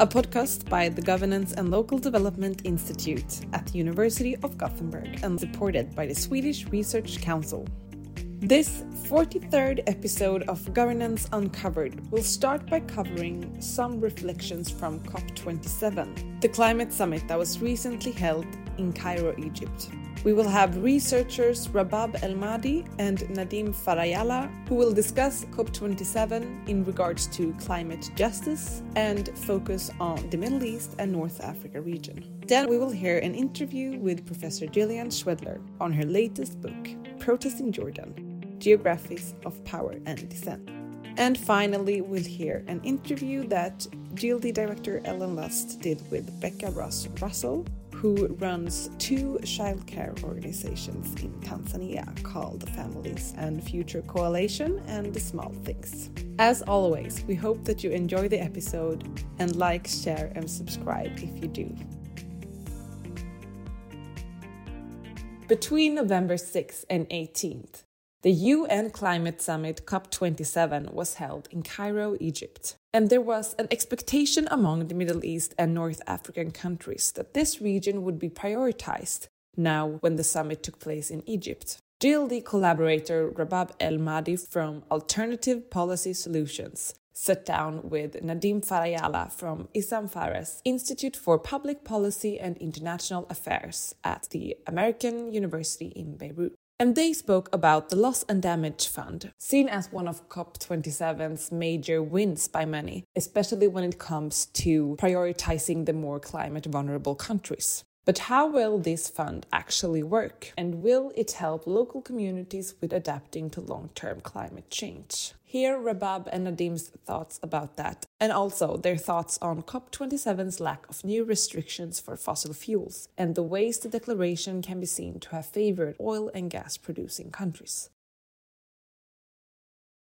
a podcast by the Governance and Local Development Institute at the University of Gothenburg and supported by the Swedish Research Council. This 43rd episode of Governance Uncovered will start by covering some reflections from COP27, the climate summit that was recently held in Cairo, Egypt. We will have researchers Rabab El Mahdi and Nadim Farajalla who will discuss COP27 in regards to climate justice and focus on the Middle East and North Africa region. Then we will hear an interview with Professor Jillian Schwedler on her latest book, Protesting Jordan Geographies of Power and Dissent. And finally, we'll hear an interview that GLD director Ellen Lust did with Bekka Ross Russel who runs two childcare organizations in Tanzania called Families and Future Coalition and The Small Things. As always, we hope that you enjoy the episode and like, share, and subscribe if you do. Between November 6th and 18th, the UN Climate Summit COP27 was held in Cairo, Egypt. And there was an expectation among the Middle East and North African countries that this region would be prioritized now when the summit took place in Egypt. GLD collaborator Rabab El Mahdi from Alternative Policy Solutions sat down with Nadim Farajalla from Issam Fares Institute for Public Policy and International Affairs at the American University in Beirut and they spoke about the Loss and Damage Fund, seen as one of COP27's major wins by many, especially when it comes to prioritizing the more climate vulnerable countries. But how will this fund actually work? And will it help local communities with adapting to long term climate change? Hear Rabab and Nadim's thoughts about that, and also their thoughts on COP27's lack of new restrictions for fossil fuels and the ways the declaration can be seen to have favored oil and gas producing countries.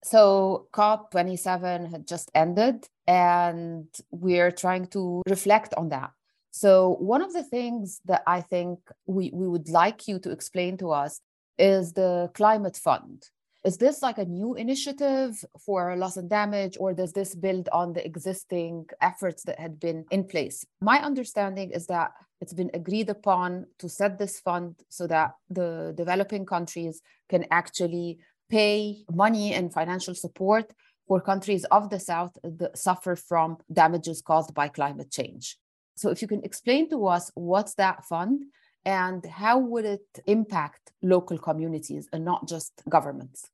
So, COP27 had just ended, and we're trying to reflect on that so, one of the things that I think we, we would like you to explain to us is the climate fund. Is this like a new initiative for loss and damage, or does this build on the existing efforts that had been in place? My understanding is that it's been agreed upon to set this fund so that the developing countries can actually pay money and financial support for countries of the South that suffer from damages caused by climate change. So if you can explain to us what's that fund and how would it impact local communities and not just governments?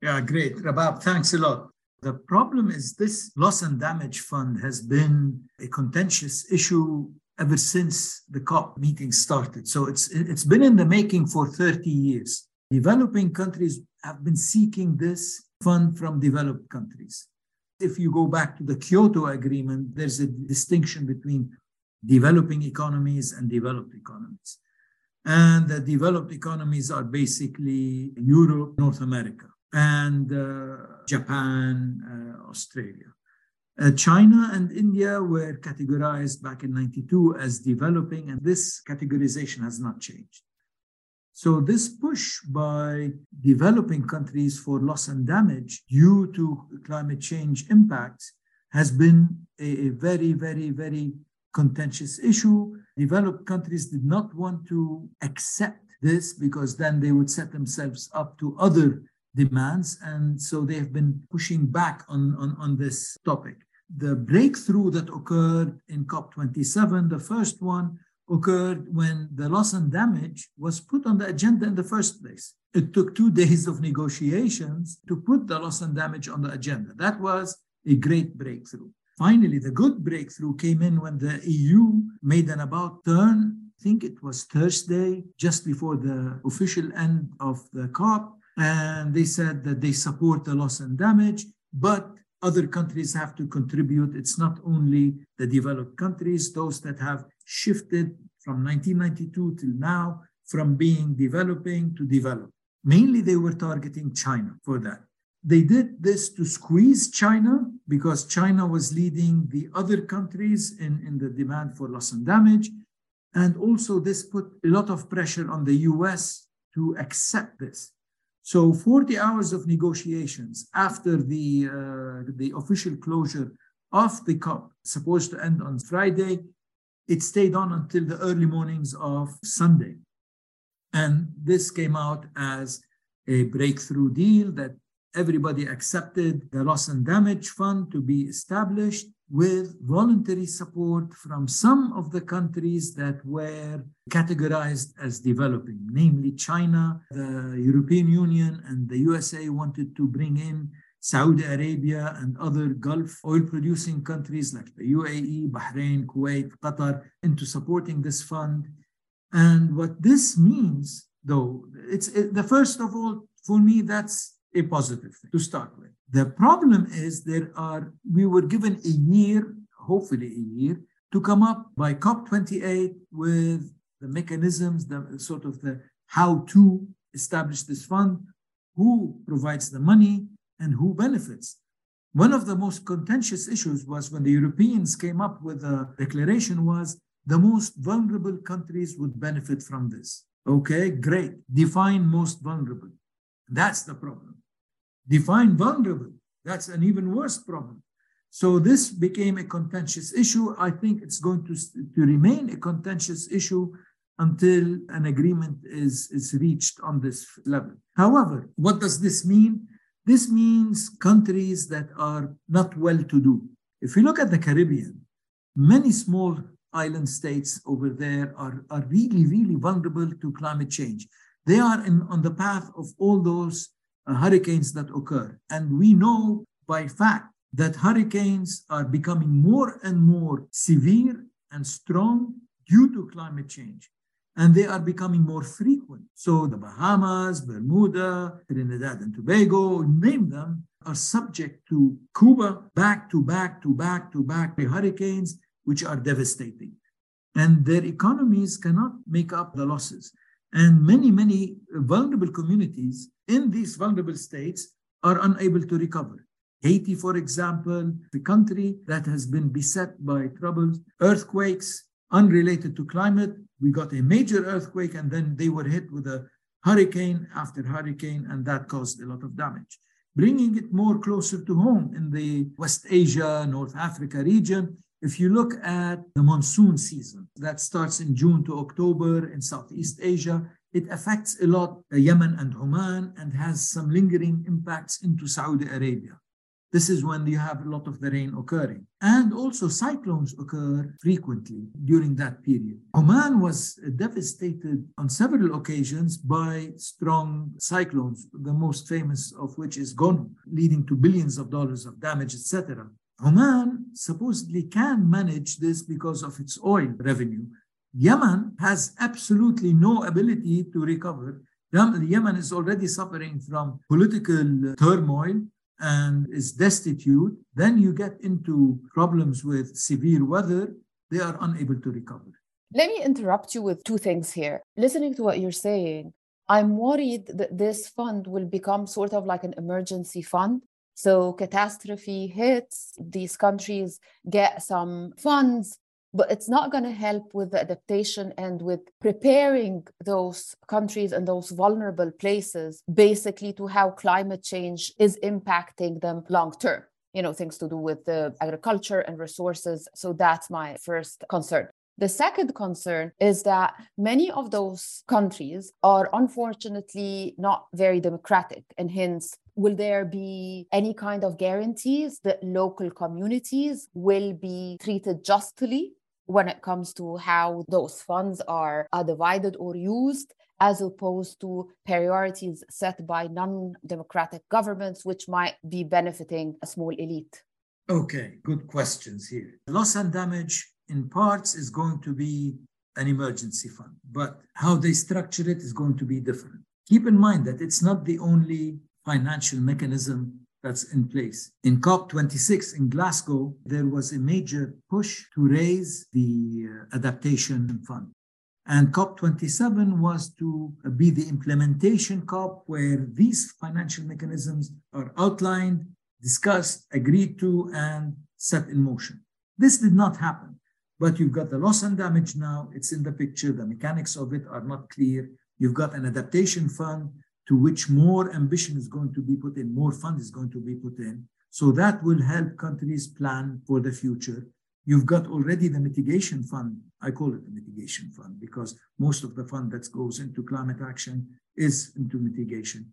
Yeah, great. Rabab, thanks a lot. The problem is this loss and damage fund has been a contentious issue ever since the COP meeting started. So it's it's been in the making for 30 years. Developing countries have been seeking this fund from developed countries. If you go back to the Kyoto Agreement, there's a distinction between developing economies and developed economies. And the developed economies are basically Europe, North America, and uh, Japan, uh, Australia. Uh, China and India were categorized back in 92 as developing, and this categorization has not changed. So, this push by developing countries for loss and damage due to climate change impacts has been a, a very, very, very contentious issue. Developed countries did not want to accept this because then they would set themselves up to other demands. And so they have been pushing back on, on, on this topic. The breakthrough that occurred in COP27, the first one, occurred when the loss and damage was put on the agenda in the first place. It took two days of negotiations to put the loss and damage on the agenda. That was a great breakthrough. Finally, the good breakthrough came in when the EU made an about turn. I think it was Thursday, just before the official end of the COP. And they said that they support the loss and damage, but other countries have to contribute. It's not only the developed countries, those that have shifted from 1992 till now from being developing to develop. Mainly, they were targeting China for that. They did this to squeeze China because China was leading the other countries in, in the demand for loss and damage. And also, this put a lot of pressure on the US to accept this. So, 40 hours of negotiations after the, uh, the official closure of the COP, supposed to end on Friday, it stayed on until the early mornings of Sunday. And this came out as a breakthrough deal that everybody accepted the loss and damage fund to be established with voluntary support from some of the countries that were categorized as developing, namely China, the European Union, and the USA wanted to bring in Saudi Arabia and other Gulf oil producing countries like the UAE, Bahrain, Kuwait, Qatar into supporting this fund. And what this means, though, it's it, the first of all, for me, that's a positive thing to start with. The problem is there are, we were given a year, hopefully a year, to come up by COP28 with the mechanisms, the sort of the how to establish this fund, who provides the money, and who benefits. One of the most contentious issues was when the Europeans came up with a declaration was the most vulnerable countries would benefit from this. Okay, great. Define most vulnerable. That's the problem. Define vulnerable. That's an even worse problem. So this became a contentious issue. I think it's going to, to remain a contentious issue until an agreement is, is reached on this level. However, what does this mean? This means countries that are not well to do. If you look at the Caribbean, many small island states over there are, are really, really vulnerable to climate change. They are in, on the path of all those Uh, hurricanes that occur. And we know by fact that hurricanes are becoming more and more severe and strong due to climate change. And they are becoming more frequent. So the Bahamas, Bermuda, Trinidad and Tobago, name them, are subject to Cuba back to back to back to back hurricanes, which are devastating. And their economies cannot make up the losses. And many, many vulnerable communities in these vulnerable states are unable to recover. Haiti, for example, the country that has been beset by troubles, earthquakes unrelated to climate. We got a major earthquake, and then they were hit with a hurricane after hurricane, and that caused a lot of damage. Bringing it more closer to home in the West Asia, North Africa region, if you look at the monsoon season that starts in June to October in Southeast Asia, it affects a lot Yemen and Oman and has some lingering impacts into Saudi Arabia. This is when you have a lot of the rain occurring. And also cyclones occur frequently during that period. Oman was devastated on several occasions by strong cyclones, the most famous of which is Gonu, leading to billions of dollars of damage, etc. Oman supposedly can manage this because of its oil revenue. Yemen has absolutely no ability to recover. Yemen is already suffering from political turmoil and is destitute. Then you get into problems with severe weather, they are unable to recover. Let me interrupt you with two things here. Listening to what you're saying, I'm worried that this fund will become sort of like an emergency fund so catastrophe hits, these countries get some funds, but it's not going to help with the adaptation and with preparing those countries and those vulnerable places basically to how climate change is impacting them long term. You know things to do with the agriculture and resources. So that's my first concern. The second concern is that many of those countries are unfortunately not very democratic, and hence, will there be any kind of guarantees that local communities will be treated justly when it comes to how those funds are, are divided or used? As opposed to priorities set by non democratic governments, which might be benefiting a small elite? Okay, good questions here. Loss and damage in parts is going to be an emergency fund, but how they structure it is going to be different. Keep in mind that it's not the only financial mechanism that's in place. In COP26 in Glasgow, there was a major push to raise the uh, adaptation fund. And COP27 was to be the implementation COP where these financial mechanisms are outlined, discussed, agreed to, and set in motion. This did not happen. But you've got the loss and damage now, it's in the picture, the mechanics of it are not clear. You've got an adaptation fund to which more ambition is going to be put in, more fund is going to be put in. So that will help countries plan for the future. You've got already the mitigation fund. I call it the mitigation fund because most of the fund that goes into climate action is into mitigation.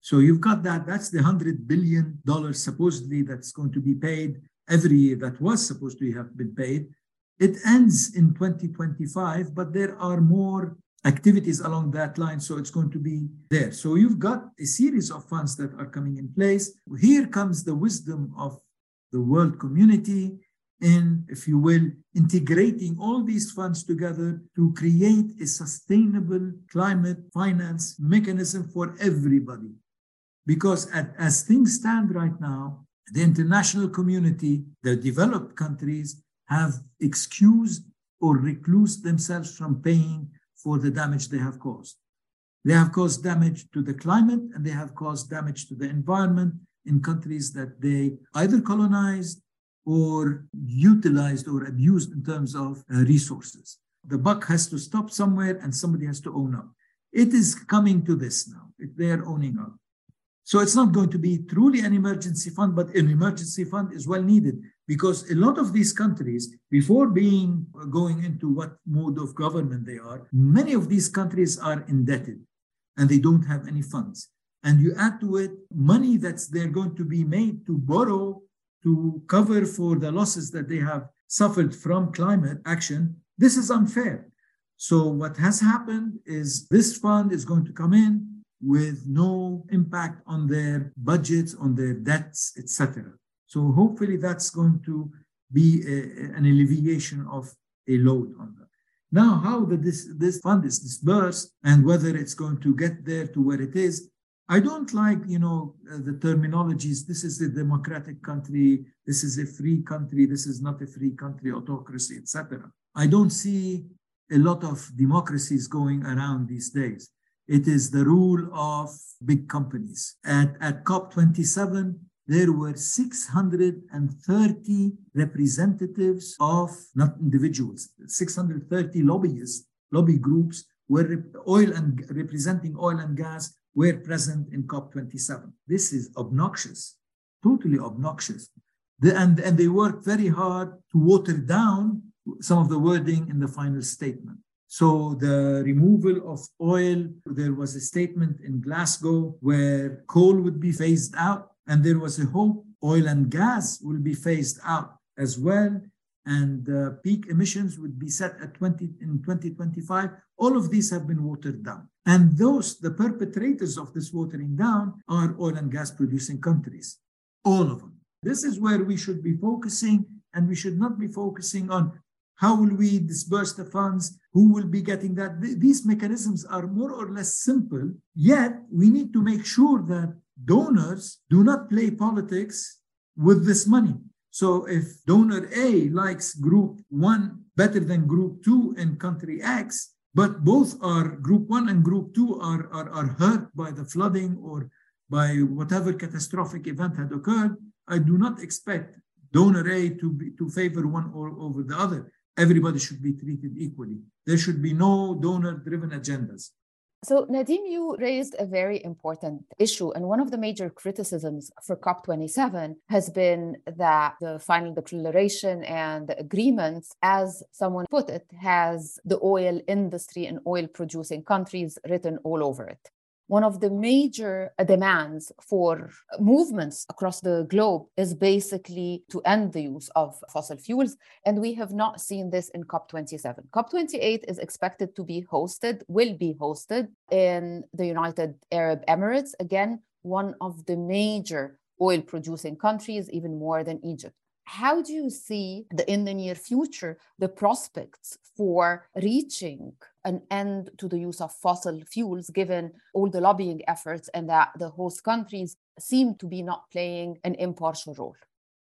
So you've got that. That's the $100 billion supposedly that's going to be paid every year that was supposed to have been paid. It ends in 2025, but there are more activities along that line. So it's going to be there. So you've got a series of funds that are coming in place. Here comes the wisdom of the world community in, if you will, integrating all these funds together to create a sustainable climate finance mechanism for everybody. Because at, as things stand right now, the international community, the developed countries, have excused or reclused themselves from paying for the damage they have caused. They have caused damage to the climate and they have caused damage to the environment in countries that they either colonized or utilized or abused in terms of uh, resources. The buck has to stop somewhere and somebody has to own up. It is coming to this now. They're owning up. So it's not going to be truly an emergency fund, but an emergency fund is well needed because a lot of these countries, before being uh, going into what mode of government they are, many of these countries are indebted and they don't have any funds. And you add to it money that's they're going to be made to borrow to cover for the losses that they have suffered from climate action. This is unfair. So what has happened is this fund is going to come in with no impact on their budgets, on their debts, etc. So hopefully that's going to be a, an alleviation of a load on them. Now, how the, this, this fund is disbursed and whether it's going to get there to where it is, I don't like, you know, uh, the terminologies. This is a democratic country. This is a free country. This is not a free country, autocracy, etc. I don't see a lot of democracies going around these days. It is the rule of big companies. At, at COP27, there were 630 representatives of, not individuals, 630 lobbyists, lobby groups were oil and representing oil and gas were present in COP27. This is obnoxious, totally obnoxious. The, and, and they worked very hard to water down some of the wording in the final statement. So the removal of oil, there was a statement in Glasgow where coal would be phased out, and there was a hope oil and gas will be phased out as well, and peak emissions would be set at 20 in 2025. All of these have been watered down, and those the perpetrators of this watering down are oil and gas producing countries, all of them. This is where we should be focusing, and we should not be focusing on how will we disburse the funds? Who will be getting that? These mechanisms are more or less simple, yet we need to make sure that donors do not play politics with this money. So if donor A likes group one better than group two in country X, but both are group one and group two are, are, are hurt by the flooding or by whatever catastrophic event had occurred, I do not expect donor A to, be, to favor one or over the other everybody should be treated equally. There should be no donor driven agendas. So, Nadim, you raised a very important issue. And one of the major criticisms for COP27 has been that the final declaration and the agreements, as someone put it, has the oil industry and oil producing countries written all over it one of the major uh, demands for movements across the globe is basically to end the use of fossil fuels. And we have not seen this in COP27. COP28 is expected to be hosted, will be hosted in the United Arab Emirates, again, one of the major oil producing countries, even more than Egypt how do you see the, in the near future the prospects for reaching an end to the use of fossil fuels given all the lobbying efforts and that the host countries seem to be not playing an impartial role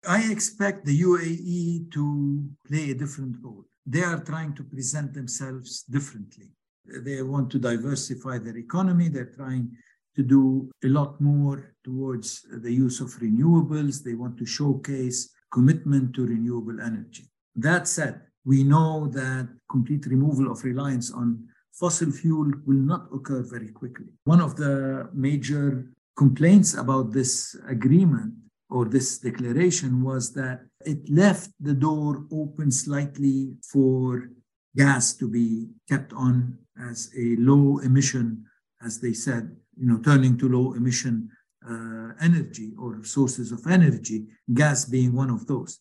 i expect the uae to play a different role they are trying to present themselves differently they want to diversify their economy they're trying to do a lot more towards the use of renewables. They want to showcase commitment to renewable energy. That said, we know that complete removal of reliance on fossil fuel will not occur very quickly. One of the major complaints about this agreement or this declaration was that it left the door open slightly for gas to be kept on as a low emission, as they said, you know, turning to low emission uh, energy or sources of energy, gas being one of those.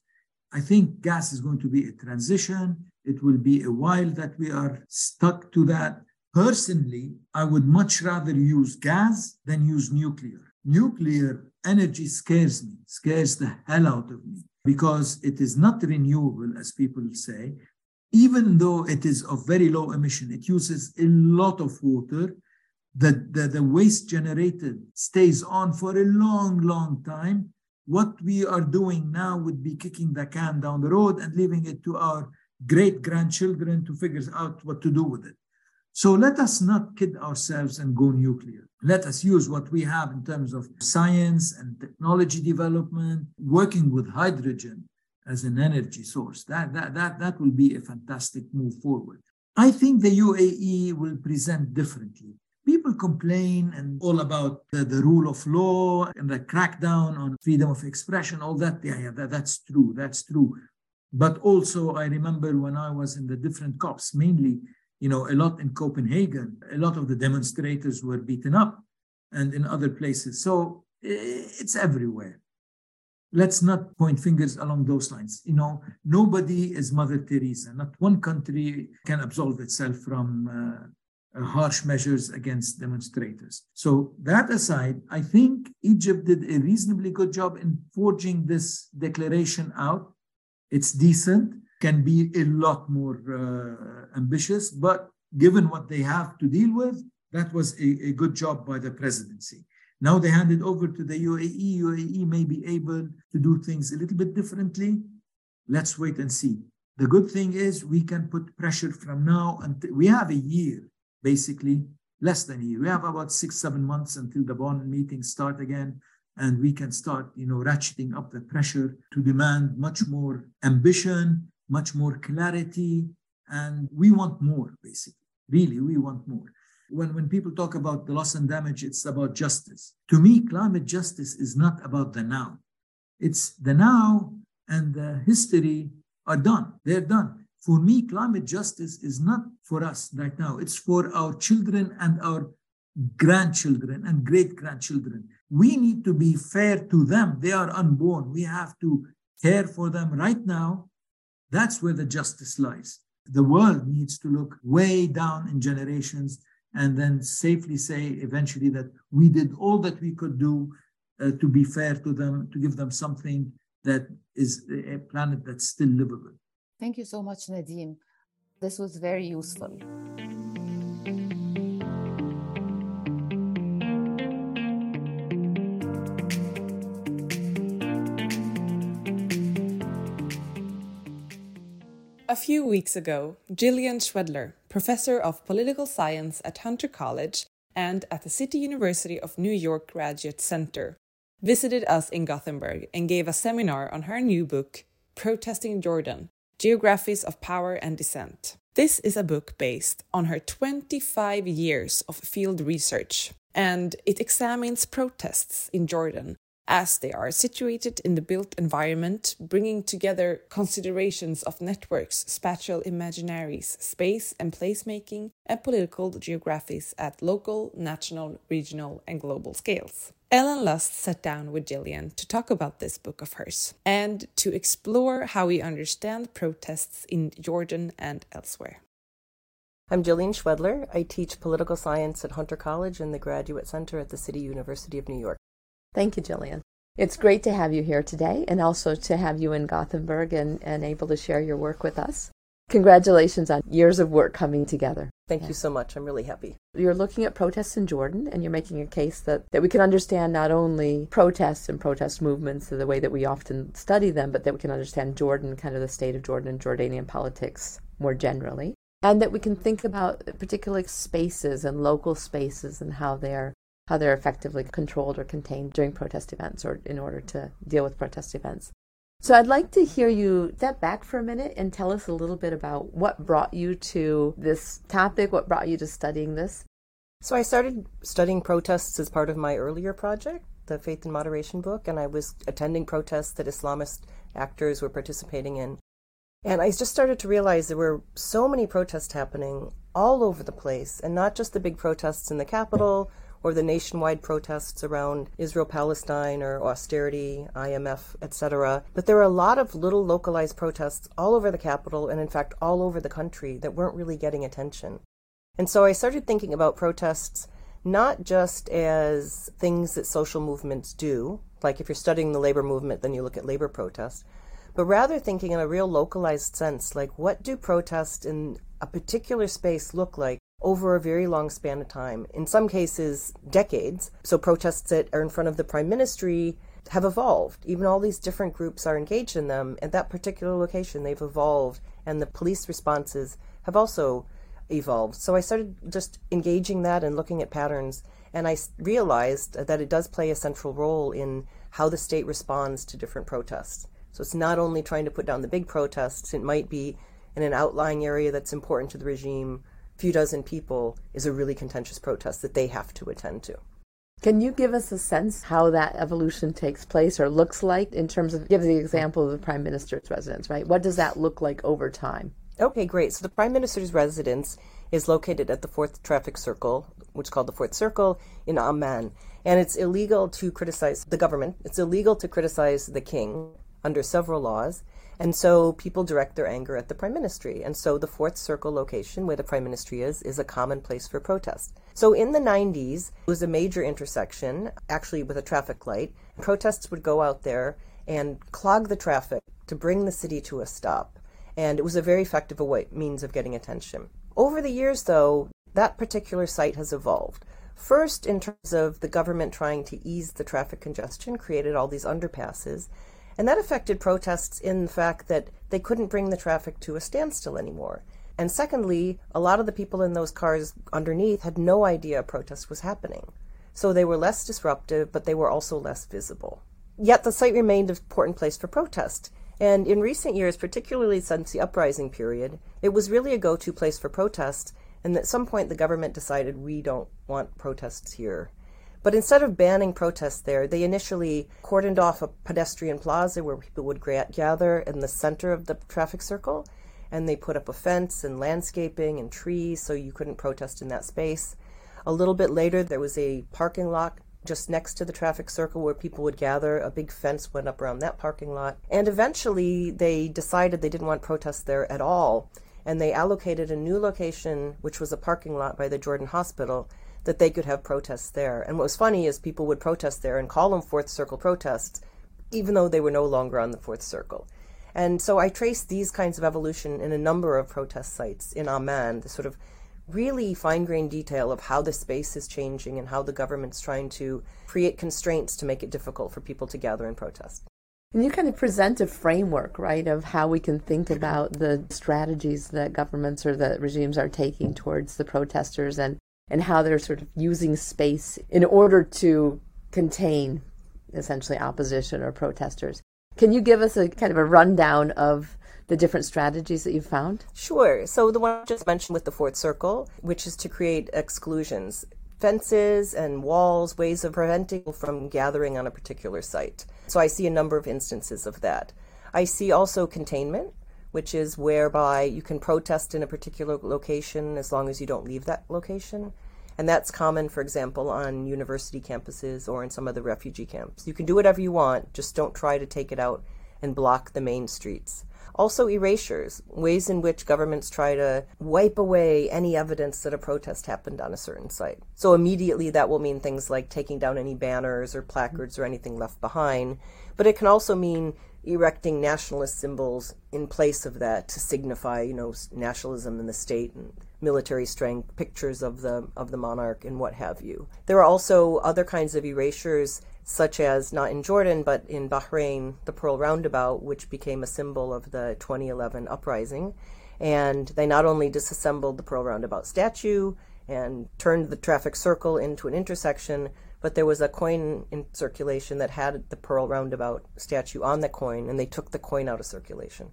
I think gas is going to be a transition. It will be a while that we are stuck to that. Personally, I would much rather use gas than use nuclear. Nuclear energy scares me, scares the hell out of me because it is not renewable, as people say. Even though it is of very low emission, it uses a lot of water. The, the, the waste generated stays on for a long, long time. What we are doing now would be kicking the can down the road and leaving it to our great grandchildren to figure out what to do with it. So let us not kid ourselves and go nuclear. Let us use what we have in terms of science and technology development, working with hydrogen as an energy source. That, that, that, that will be a fantastic move forward. I think the UAE will present differently. People complain and all about the, the rule of law and the crackdown on freedom of expression, all that. Yeah, yeah, that, that's true. That's true. But also, I remember when I was in the different COPs, mainly you know, a lot in Copenhagen, a lot of the demonstrators were beaten up and in other places. So it's everywhere. Let's not point fingers along those lines. You know, nobody is Mother Teresa. Not one country can absolve itself from uh, harsh measures against demonstrators. So, that aside, I think Egypt did a reasonably good job in forging this declaration out. It's decent can be a lot more uh, ambitious, but given what they have to deal with, that was a, a, good job by the presidency. Now they hand it over to the UAE. UAE may be able to do things a little bit differently. Let's wait and see. The good thing is we can put pressure from now until we have a year, basically less than a year. We have about six, seven months until the Bonn meetings start again and we can start you know ratcheting up the pressure to demand much more ambition much more clarity, and we want more, basically. Really, we want more. When, when people talk about the loss and damage, it's about justice. To me, climate justice is not about the now. It's the now and the history are done. They're done. For me, climate justice is not for us right now. It's for our children and our grandchildren and great grandchildren. We need to be fair to them. They are unborn. We have to care for them right now that's where the justice lies. The world needs to look way down in generations and then safely say eventually that we did all that we could do uh, to be fair to them, to give them something that is a planet that's still livable. Thank you so much, Nadim. This was very useful. A few weeks ago, Jillian Schwedler, professor of political science at Hunter College and at the City University of New York Graduate Center, visited us in Gothenburg and gave a seminar on her new book, Protesting Jordan Geographies of Power and Dissent. This is a book based on her 25 years of field research, and it examines protests in Jordan as they are situated in the built environment, bringing together considerations of networks, spatial imaginaries, space and placemaking, and political geographies at local, national, regional, and global scales. Ellen Lust sat down with Jillian to talk about this book of hers and to explore how we understand protests in Jordan and elsewhere. I'm Jillian Schwedler. I teach political science at Hunter College and the Graduate Center at the City University of New York. Thank you, Jillian. It's great to have you here today and also to have you in Gothenburg and, and able to share your work with us. Congratulations on years of work coming together. Thank yeah. you so much. I'm really happy. You're looking at protests in Jordan and you're making a case that, that we can understand not only protests and protest movements the way that we often study them, but that we can understand Jordan, kind of the state of Jordan and Jordanian politics more generally. And that we can think about particular spaces and local spaces and how they're how they're effectively controlled or contained during protest events or in order to deal with protest events. So I'd like to hear you step back for a minute and tell us a little bit about what brought you to this topic, what brought you to studying this. So I started studying protests as part of my earlier project the Faith and Moderation book, and I was attending protests that Islamist actors were participating in. And I just started to realize there were so many protests happening all over the place, and not just the big protests in the capital or the nationwide protests around Israel Palestine or austerity, IMF, etc. But there were a lot of little localized protests all over the capital and, in fact, all over the country that weren't really getting attention. And so I started thinking about protests not just as things that social movements do, like if you're studying the labor movement, then you look at labor protests, but rather thinking in a real localized sense, like what do protests in a particular space look like over a very long span of time, in some cases, decades. So, protests that are in front of the prime ministry have evolved. Even all these different groups are engaged in them. At that particular location, they've evolved, and the police responses have also evolved. So, I started just engaging that and looking at patterns, and I realized that it does play a central role in how the state responds to different protests. So, it's not only trying to put down the big protests, it might be in an outlying area that's important to the regime few dozen people is a really contentious protest that they have to attend to. Can you give us a sense how that evolution takes place or looks like in terms of give the example of the prime minister's residence, right? What does that look like over time? Okay, great. So the prime minister's residence is located at the fourth traffic circle, which is called the fourth circle in Amman. And it's illegal to criticize the government. It's illegal to criticize the king under several laws. And so people direct their anger at the prime ministry. And so the fourth circle location where the prime ministry is, is a common place for protest. So in the 90s, it was a major intersection, actually with a traffic light. Protests would go out there and clog the traffic to bring the city to a stop. And it was a very effective means of getting attention. Over the years, though, that particular site has evolved. First, in terms of the government trying to ease the traffic congestion, created all these underpasses. And that affected protests in the fact that they couldn't bring the traffic to a standstill anymore. And secondly, a lot of the people in those cars underneath had no idea a protest was happening. So they were less disruptive, but they were also less visible. Yet the site remained an important place for protest. And in recent years, particularly since the uprising period, it was really a go to place for protest. And at some point, the government decided we don't want protests here. But instead of banning protests there, they initially cordoned off a pedestrian plaza where people would gather in the center of the traffic circle. And they put up a fence and landscaping and trees so you couldn't protest in that space. A little bit later, there was a parking lot just next to the traffic circle where people would gather. A big fence went up around that parking lot. And eventually, they decided they didn't want protests there at all. And they allocated a new location, which was a parking lot by the Jordan Hospital, that they could have protests there. And what was funny is people would protest there and call them Fourth Circle protests, even though they were no longer on the Fourth Circle. And so I traced these kinds of evolution in a number of protest sites in Amman, the sort of really fine grained detail of how the space is changing and how the government's trying to create constraints to make it difficult for people to gather and protest. And you kind of present a framework, right, of how we can think about the strategies that governments or that regimes are taking towards the protesters and and how they're sort of using space in order to contain essentially opposition or protesters. Can you give us a kind of a rundown of the different strategies that you've found? Sure. So the one I just mentioned with the fourth circle, which is to create exclusions, fences and walls, ways of preventing from gathering on a particular site. So I see a number of instances of that. I see also containment, which is whereby you can protest in a particular location as long as you don't leave that location. And that's common, for example, on university campuses or in some of the refugee camps. You can do whatever you want, just don't try to take it out and block the main streets. Also, erasures, ways in which governments try to wipe away any evidence that a protest happened on a certain site. So, immediately that will mean things like taking down any banners or placards or anything left behind. But it can also mean erecting nationalist symbols in place of that to signify, you know, nationalism in the state and military strength, pictures of the of the monarch and what have you. There are also other kinds of erasures such as not in Jordan but in Bahrain, the Pearl Roundabout, which became a symbol of the 2011 uprising. And they not only disassembled the Pearl Roundabout statue and turned the traffic circle into an intersection, but there was a coin in circulation that had the Pearl Roundabout statue on the coin, and they took the coin out of circulation.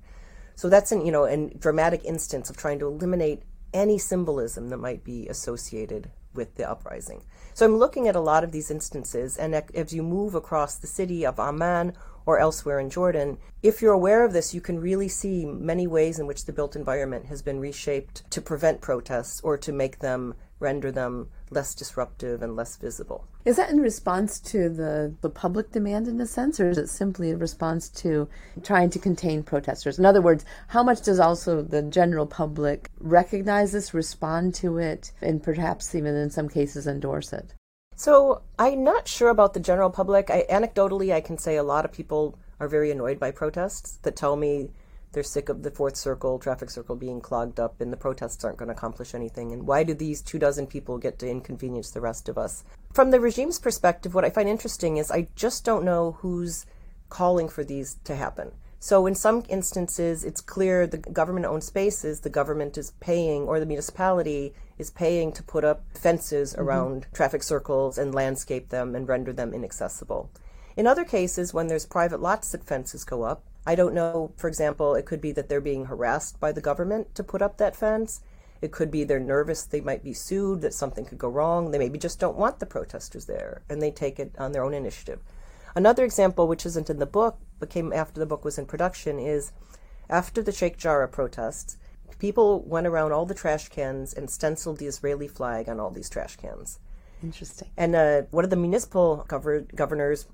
So that's an you know a dramatic instance of trying to eliminate any symbolism that might be associated with the uprising. So I'm looking at a lot of these instances, and as you move across the city of Amman or elsewhere in Jordan, if you're aware of this, you can really see many ways in which the built environment has been reshaped to prevent protests or to make them render them less disruptive and less visible. Is that in response to the, the public demand in a sense, or is it simply a response to trying to contain protesters? In other words, how much does also the general public recognize this, respond to it, and perhaps even in some cases endorse it? So I'm not sure about the general public. I, anecdotally, I can say a lot of people are very annoyed by protests that tell me they're sick of the fourth circle, traffic circle being clogged up, and the protests aren't going to accomplish anything. And why do these two dozen people get to inconvenience the rest of us? From the regime's perspective, what I find interesting is I just don't know who's calling for these to happen. So, in some instances, it's clear the government owned spaces, the government is paying, or the municipality is paying to put up fences mm-hmm. around traffic circles and landscape them and render them inaccessible. In other cases, when there's private lots that fences go up, I don't know, for example, it could be that they're being harassed by the government to put up that fence. It could be they're nervous they might be sued, that something could go wrong. They maybe just don't want the protesters there and they take it on their own initiative. Another example, which isn't in the book but came after the book was in production, is after the Sheikh Jarrah protests, people went around all the trash cans and stenciled the Israeli flag on all these trash cans. Interesting. And uh, one of the municipal gover- governors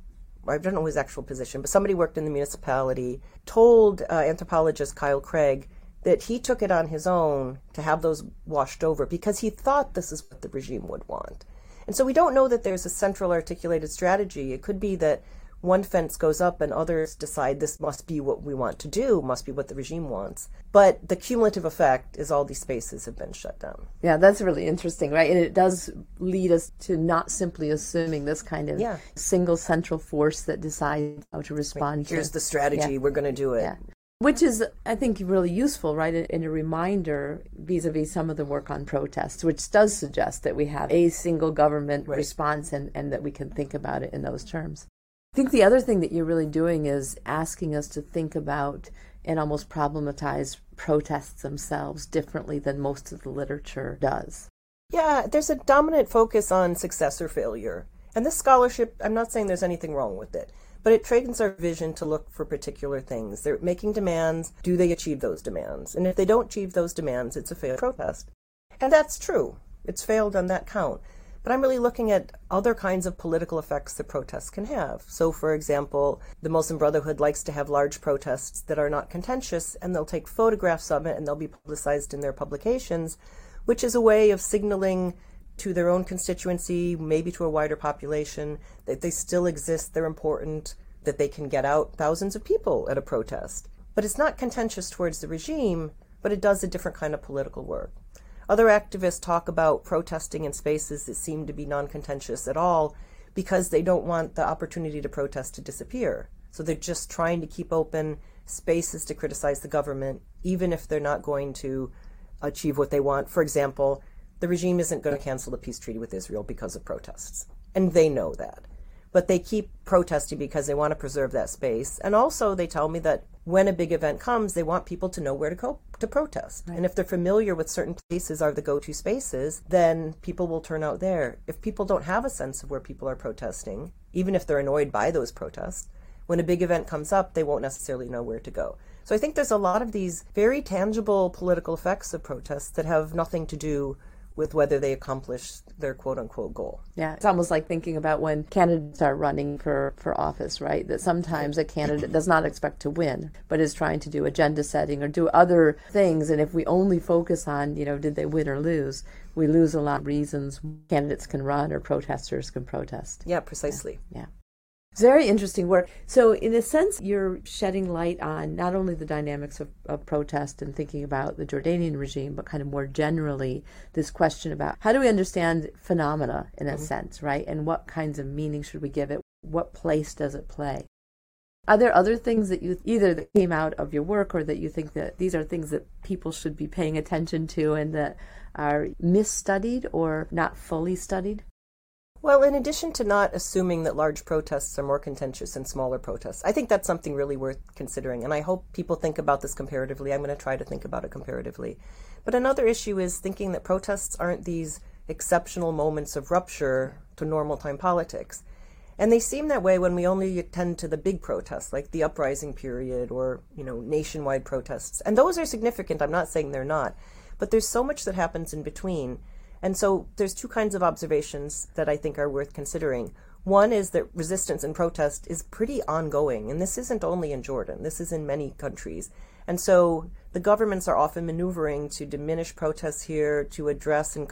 I don't know his actual position, but somebody worked in the municipality, told uh, anthropologist Kyle Craig that he took it on his own to have those washed over because he thought this is what the regime would want. And so we don't know that there's a central articulated strategy. It could be that one fence goes up and others decide this must be what we want to do, must be what the regime wants. But the cumulative effect is all these spaces have been shut down. Yeah, that's really interesting, right? And it does lead us to not simply assuming this kind of yeah. single central force that decides how to respond right. Here's to. the strategy, yeah. we're going to do it. Yeah. Which is, I think, really useful, right? In a reminder vis a vis some of the work on protests, which does suggest that we have a single government right. response and, and that we can think about it in those terms. I think the other thing that you're really doing is asking us to think about and almost problematize protests themselves differently than most of the literature does. Yeah, there's a dominant focus on success or failure. And this scholarship, I'm not saying there's anything wrong with it, but it trains our vision to look for particular things. They're making demands. Do they achieve those demands? And if they don't achieve those demands, it's a failed protest. And that's true. It's failed on that count. But I'm really looking at other kinds of political effects that protests can have. So, for example, the Muslim Brotherhood likes to have large protests that are not contentious, and they'll take photographs of it and they'll be publicized in their publications, which is a way of signaling to their own constituency, maybe to a wider population, that they still exist, they're important, that they can get out thousands of people at a protest. But it's not contentious towards the regime, but it does a different kind of political work. Other activists talk about protesting in spaces that seem to be non contentious at all because they don't want the opportunity to protest to disappear. So they're just trying to keep open spaces to criticize the government, even if they're not going to achieve what they want. For example, the regime isn't going to cancel the peace treaty with Israel because of protests. And they know that but they keep protesting because they want to preserve that space. And also, they tell me that when a big event comes, they want people to know where to go to protest. Right. And if they're familiar with certain places are the go-to spaces, then people will turn out there. If people don't have a sense of where people are protesting, even if they're annoyed by those protests, when a big event comes up, they won't necessarily know where to go. So I think there's a lot of these very tangible political effects of protests that have nothing to do with whether they accomplish their quote unquote goal. Yeah, it's almost like thinking about when candidates are running for, for office, right? That sometimes a candidate does not expect to win, but is trying to do agenda setting or do other things. And if we only focus on, you know, did they win or lose, we lose a lot of reasons candidates can run or protesters can protest. Yeah, precisely. yeah. yeah. Very interesting work. So, in a sense, you're shedding light on not only the dynamics of, of, protest and thinking about the Jordanian regime, but kind of more generally this question about how do we understand phenomena in a mm-hmm. sense, right? And what kinds of meaning should we give it? What place does it play? Are there other things that you either that came out of your work or that you think that these are things that people should be paying attention to and that are misstudied or not fully studied? Well, in addition to not assuming that large protests are more contentious than smaller protests, I think that's something really worth considering. And I hope people think about this comparatively. I'm going to try to think about it comparatively. But another issue is thinking that protests aren't these exceptional moments of rupture to normal time politics. And they seem that way when we only attend to the big protests, like the uprising period or, you know, nationwide protests. And those are significant. I'm not saying they're not. But there's so much that happens in between and so there's two kinds of observations that I think are worth considering. One is that resistance and protest is pretty ongoing, and this isn't only in Jordan, this is in many countries. And so the governments are often maneuvering to diminish protests here, to address and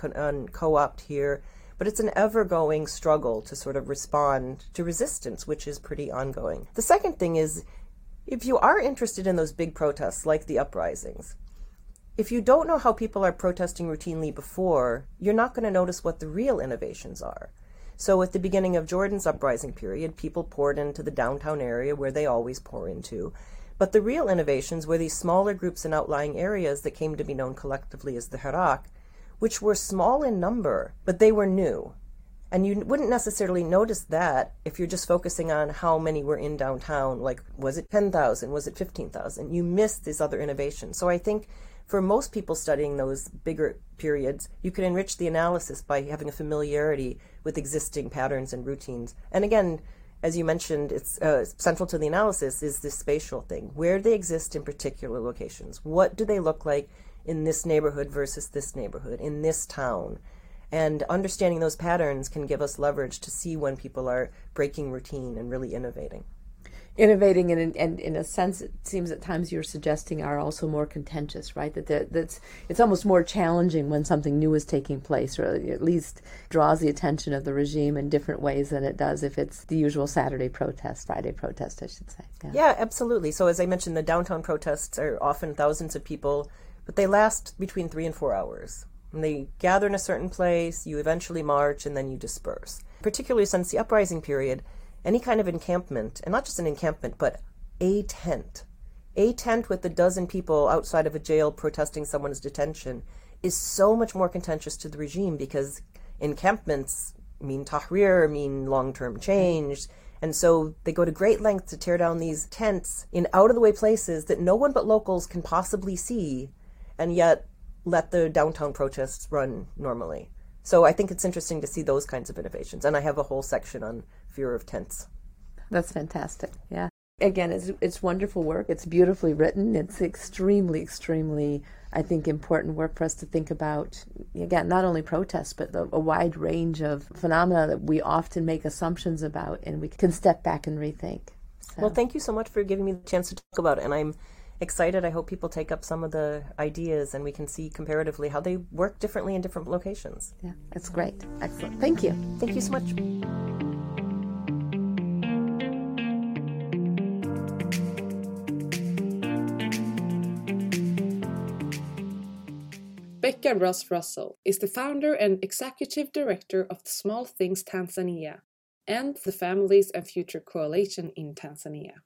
co opt here, but it's an ever going struggle to sort of respond to resistance, which is pretty ongoing. The second thing is if you are interested in those big protests like the uprisings, if you don't know how people are protesting routinely before, you're not going to notice what the real innovations are. So, at the beginning of Jordan's uprising period, people poured into the downtown area where they always pour into. But the real innovations were these smaller groups in outlying areas that came to be known collectively as the Hirak, which were small in number, but they were new. And you wouldn't necessarily notice that if you're just focusing on how many were in downtown. Like, was it 10,000? Was it 15,000? You miss these other innovations. So I think for most people studying those bigger periods, you can enrich the analysis by having a familiarity with existing patterns and routines. And again, as you mentioned, it's uh, central to the analysis is this spatial thing. Where do they exist in particular locations? What do they look like in this neighborhood versus this neighborhood, in this town? And understanding those patterns can give us leverage to see when people are breaking routine and really innovating innovating and, and in a sense it seems at times you're suggesting are also more contentious right? That that's it's almost more challenging when something new is taking place or at least draws the attention of the regime in different ways than it does if it's the usual saturday protest friday protest i should say. Yeah, yeah absolutely. So as i mentioned the downtown protests are often thousands of people but they last between three and four hours. And they gather in a certain place you eventually march and then you disperse. Particularly since the uprising period any kind of encampment, and not just an encampment, but a tent, a tent with a dozen people outside of a jail protesting someone's detention is so much more contentious to the regime because encampments mean tahrir, mean long term change. And so they go to great lengths to tear down these tents in out of the way places that no one but locals can possibly see, and yet let the downtown protests run normally. So I think it's interesting to see those kinds of innovations. And I have a whole section on fear of tents. That's fantastic. Yeah. Again, it's it's wonderful work. It's beautifully written. It's extremely, extremely, I think, important work for us to think about. Again, not only protests, but the, a wide range of phenomena that we often make assumptions about, and we can step back and rethink. So. Well, thank you so much for giving me the chance to talk about it, and I'm excited. I hope people take up some of the ideas and we can see comparatively how they work differently in different locations. Yeah, that's great. Excellent. Thank you. Thank you so much. Bekka Ross Russel is the founder and executive director of the Small Things Tanzania and the Families and Future Coalition in Tanzania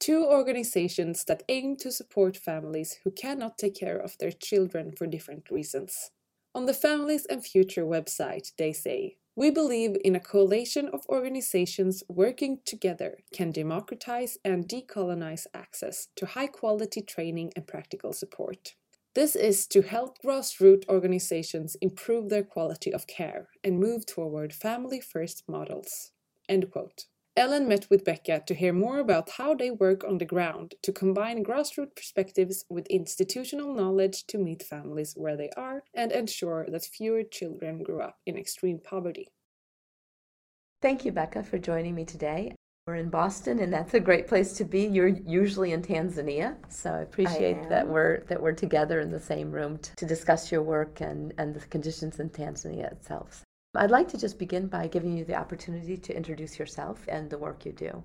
two organizations that aim to support families who cannot take care of their children for different reasons. On the Families and Future website, they say, we believe in a coalition of organizations working together can democratize and decolonize access to high quality training and practical support. This is to help grassroots organizations improve their quality of care and move toward family first models. End quote. Ellen met with Bekka to hear more about how they work on the ground to combine grassroots perspectives with institutional knowledge to meet families where they are and ensure that fewer children grow up in extreme poverty. Thank you, Bekka, for joining me today. We're in Boston, and that's a great place to be. You're usually in Tanzania, so I appreciate I that we're that we're together in the same room to, to discuss your work and, and the conditions in Tanzania itself. I'd like to just begin by giving you the opportunity to introduce yourself and the work you do.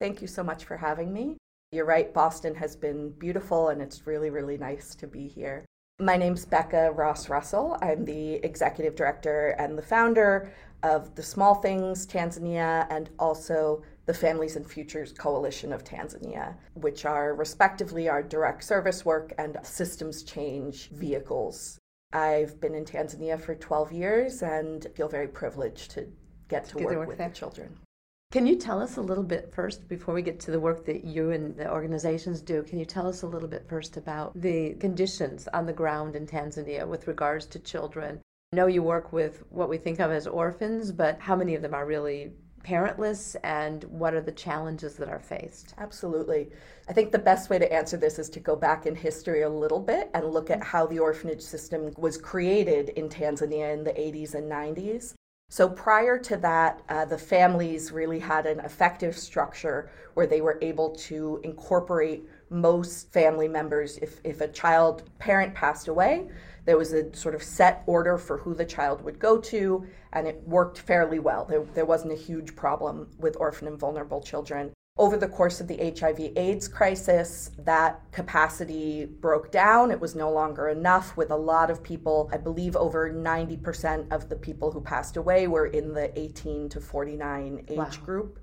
Thank you so much for having me. You're right, Boston has been beautiful and it's really, really nice to be here. My name's Bekka Ross Russel. I'm the executive director and the founder of the Small Things Tanzania and also the Families and Futures Coalition of Tanzania, which are respectively our direct service work and systems change vehicles I've been in Tanzania for 12 years and feel very privileged to get to, Get work, to work with there. the children. Can you tell us a little bit first, before we get to the work that you and the organizations do, can you tell us a little bit first about the conditions on the ground in Tanzania with regards to children? I know you work with what we think of as orphans, but how many of them are really parentless and what are the challenges that are faced? Absolutely. I think the best way to answer this is to go back in history a little bit and look at how the orphanage system was created in Tanzania in the 80s and 90s. So prior to that, uh, the families really had an effective structure where they were able to incorporate most family members. If, if a child parent passed away, there was a sort of set order for who the child would go to, and it worked fairly well. There, there wasn't a huge problem with orphan and vulnerable children. Over the course of the HIV AIDS crisis, that capacity broke down. It was no longer enough, with a lot of people, I believe over 90% of the people who passed away were in the 18 to 49 age Wow. group.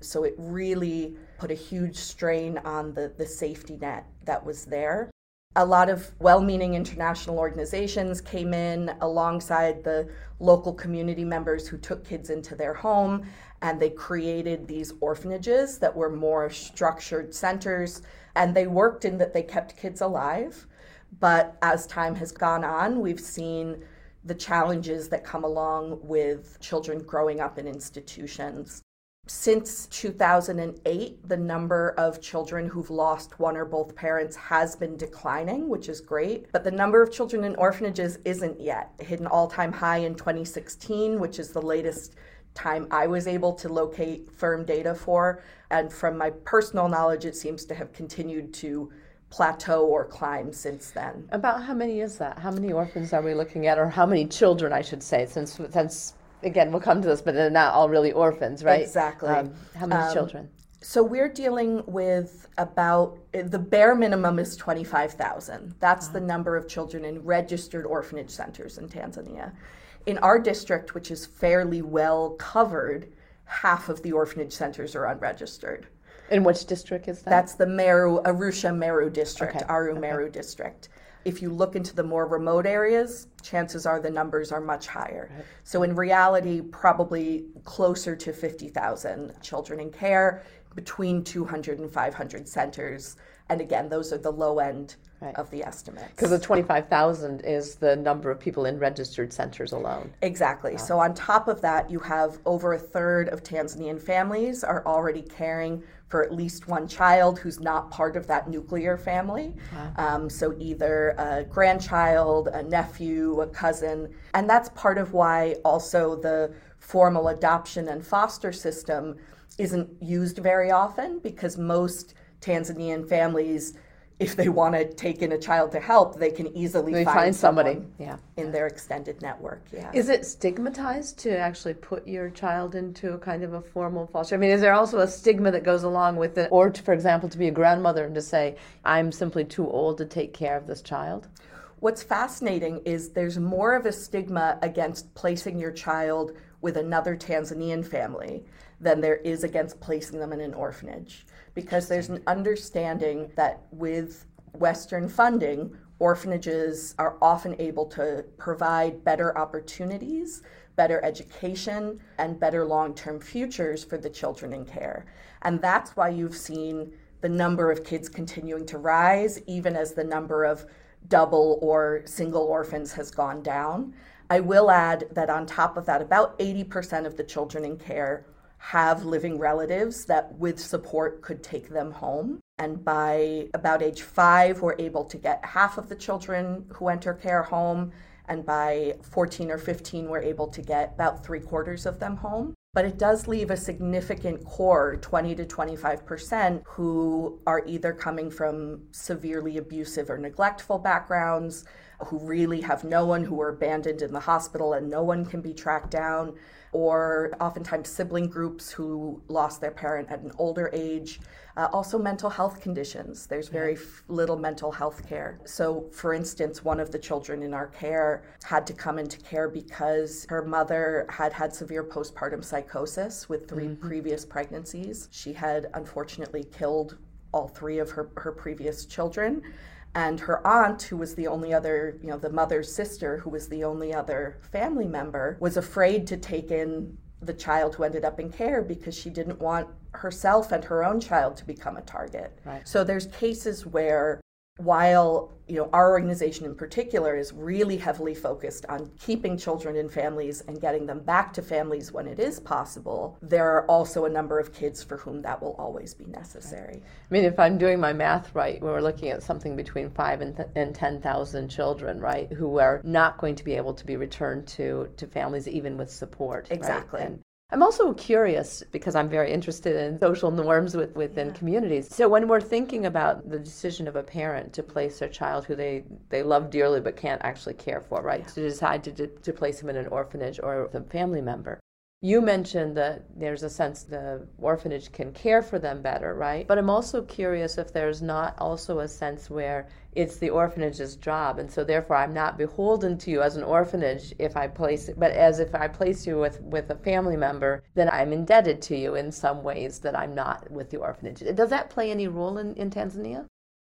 So it really put a huge strain on the, the safety net that was there. A lot of well meaning international organizations came in alongside the local community members who took kids into their home and they created these orphanages that were more structured centers and they worked in that they kept kids alive. But as time has gone on, we've seen the challenges that come along with children growing up in institutions. Since 2008, the number of children who've lost one or both parents has been declining, which is great. But the number of children in orphanages isn't yet. It hit an all time high in 2016, which is the latest time I was able to locate firm data for. And from my personal knowledge, it seems to have continued to plateau or climb since then. About how many is that? How many orphans are we looking at, or how many children, I should say, since since again we'll come to this, but they're not all really orphans, right? Exactly. Um, how many Um, children? So we're dealing with about the bare minimum is 25,000. That's the number of children in registered orphanage centers in Tanzania. In our district, which is fairly well covered, half of the orphanage centers are unregistered. In which district is that? That's the Meru, Arusha Meru district, Okay, Aru okay. Meru district. If you look into the more remote areas, chances are the numbers are much higher. So in reality, probably closer to 50,000 children in care, between 200 and 500 centers. And again, those are the low end Right. of the estimates. Because the 25,000 is the number of people in registered centers alone. Exactly. So on top of that, you have over a third of Tanzanian families are already caring for at least one child who's not part of that nuclear family. Um, so either a grandchild, a nephew, a cousin, and that's part of why also the formal adoption and foster system isn't used very often because most Tanzanian families. If they want to take in a child to help, they can easily They find, find somebody. Yeah. in their extended network. Yeah. Is it stigmatized to actually put your child into a kind of a formal foster? I mean, is there also a stigma that goes along with it? Or, to, for example, to be a grandmother and to say, I'm simply too old to take care of this child? What's fascinating is there's more of a stigma against placing your child with another Tanzanian family than there is against placing them in an orphanage. Because there's an understanding that with Western funding, orphanages are often able to provide better opportunities, better education, and better long term futures for the children in care. And that's why you've seen the number of kids continuing to rise, even as the number of double or single orphans has gone down. I will add that on top of that, about 80% of the children in care have living relatives that, with support, could take them home. And by about age five, we're able to get half of the children who enter care home. And by 14 or 15, we're able to get about three quarters of them home. But it does leave a significant core, 20 to 25%, who are either coming from severely abusive or neglectful backgrounds, who really have no one, who are abandoned in the hospital and no one can be tracked down, or oftentimes sibling groups who lost their parent at an older age. Uh, also, mental health conditions. There's very f- little mental health care. So, for instance, one of the children in our care had to come into care because her mother had had severe postpartum psychosis with 3 previous pregnancies. She had unfortunately killed all three of her, her previous children. And her aunt, who was the only other, you know, the mother's sister, who was the only other family member, was afraid to take in the child who ended up in care because she didn't want herself and her own child to become a target. Right. So there's cases where while you know our organization in particular is really heavily focused on keeping children in families and getting them back to families when it is possible there are also a number of kids for whom that will always be necessary i mean if i'm doing my math right we're looking at something between 5 and, th- and 10,000 children right who are not going to be able to be returned to to families even with support exactly right? and I'm also curious because I'm very interested in social norms with, within yeah. communities. So when we're thinking about the decision of a parent to place their child who they, they love dearly but can't actually care for, right, yeah. to decide to, to place him in an orphanage or with a family member, you mentioned that there's a sense the orphanage can care for them better, right? But I'm also curious if there's not also a sense where it's the orphanage's job, and so therefore I'm not beholden to you as an orphanage if I place but as if I place you with, with a family member, then I'm indebted to you in some ways that I'm not with the orphanage. Does that play any role in, in Tanzania?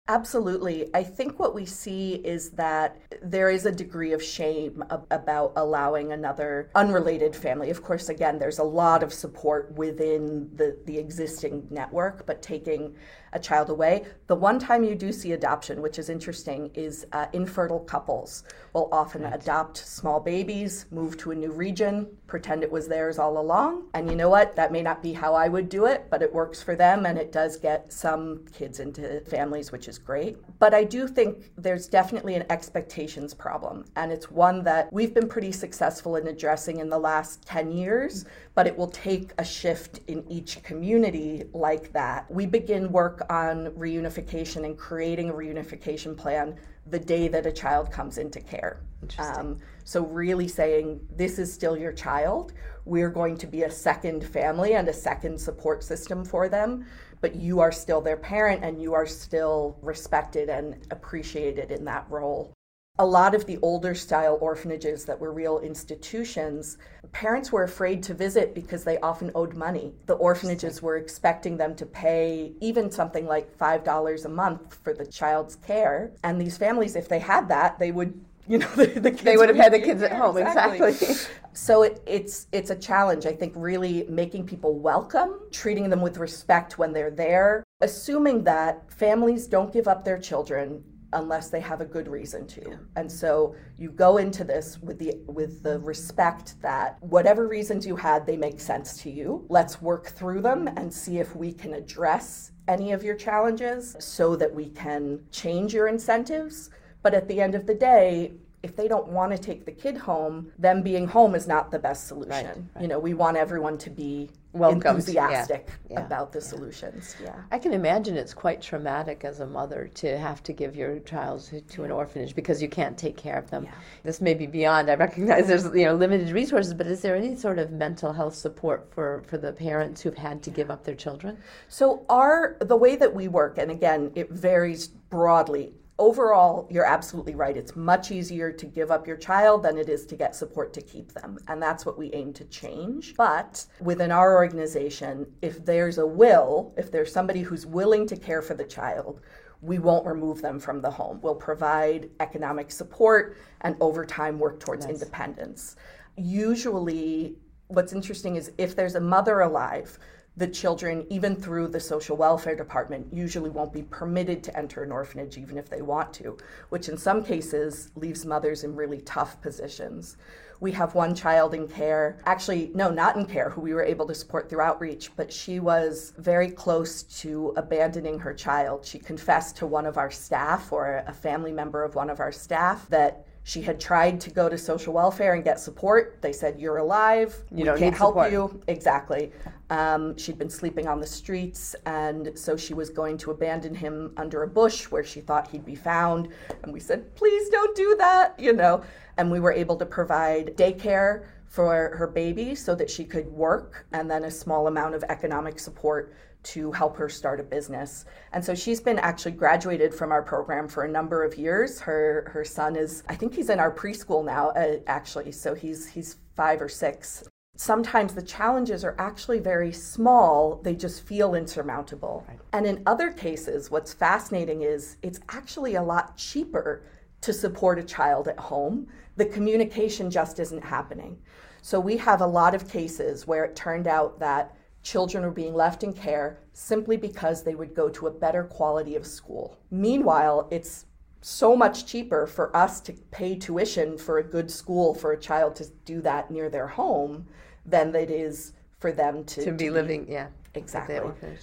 Absolutely. I think what we see is that there is a degree of shame ab- about allowing another unrelated family. Of course, again, there's a lot of support within the, the existing network, but taking a child away. The one time you do see adoption, which is interesting, is uh, infertile couples will often right. adopt small babies, move to a new region, pretend it was theirs all along. And you know what? That may not be how I would do it, but it works for them and it does get some kids into families, which is great. But I do think there's definitely an expectations problem. And it's one that we've been pretty successful in addressing in the last 10 years, but it will take a shift in each community like that. We begin work on reunification and creating a reunification plan the day that a child comes into care. Um, so, really saying, this is still your child. We're going to be a second family and a second support system for them, but you are still their parent and you are still respected and appreciated in that role a lot of the older style orphanages that were real institutions, parents were afraid to visit because they often owed money. The orphanages were expecting them to pay even something like $5 a month for the child's care. And these families, if they had that, they would you know the, the they would have had the kids at home exactly, exactly. so it, it's it's a challenge i think really making people welcome treating them with respect when they're there assuming that families don't give up their children unless they have a good reason to. Yeah. And so you go into this with the with the respect that whatever reasons you had, they make sense to you. Let's work through them and see if we can address any of your challenges so that we can change your incentives. But at the end of the day, if they don't want to take the kid home, them being home is not the best solution. Right, right. You know, we want everyone to be Welcomed. enthusiastic yeah, yeah, about the yeah. solutions. Yeah. I can imagine it's quite traumatic as a mother to have to give your child to, to an orphanage because you can't take care of them. This may be beyond. I recognize there's you know limited resources, but is there any sort of mental health support for for the parents who've had to give up their children? So our the way that we work, and again, it varies broadly overall, you're absolutely right. It's much easier to give up your child than it is to get support to keep them. And that's what we aim to change. But within our organization, if there's a will, if there's somebody who's willing to care for the child, we won't remove them from the home. We'll provide economic support and over time work towards nice. independence. Usually, what's interesting is if there's a mother alive the children, even through the social welfare department, usually won't be permitted to enter an orphanage even if they want to, which in some cases leaves mothers in really tough positions. We have one child in care, actually, no, not in care, who we were able to support through outreach, but she was very close to abandoning her child. She confessed to one of our staff or a family member of one of our staff that she had tried to go to social welfare and get support. They said, You're alive. You we don't can't help support. you. Exactly. Um, she'd been sleeping on the streets, and so she was going to abandon him under a bush where she thought he'd be found. And we said, Please don't do that, you know. And we were able to provide daycare for her baby so that she could work and then a small amount of economic support to help her start a business. And so she's been actually graduated from our program for a number of years. Her her son is I think he's in our preschool now uh, actually. So he's he's 5 or 6. Sometimes the challenges are actually very small, they just feel insurmountable. Right. And in other cases what's fascinating is it's actually a lot cheaper to support a child at home. The communication just isn't happening. So we have a lot of cases where it turned out that children were being left in care simply because they would go to a better quality of school. Meanwhile, it's so much cheaper for us to pay tuition for a good school for a child to do that near their home than it is for them to, to be to living, be, yeah. Exactly.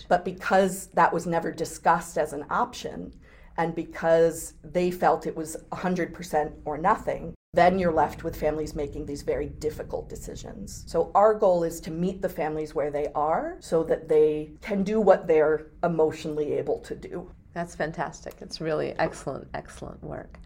But because that was never discussed as an option, and because they felt it was 100% or nothing, then you're left with families making these very difficult decisions. So, our goal is to meet the families where they are so that they can do what they're emotionally able to do. That's fantastic. It's really excellent, excellent work.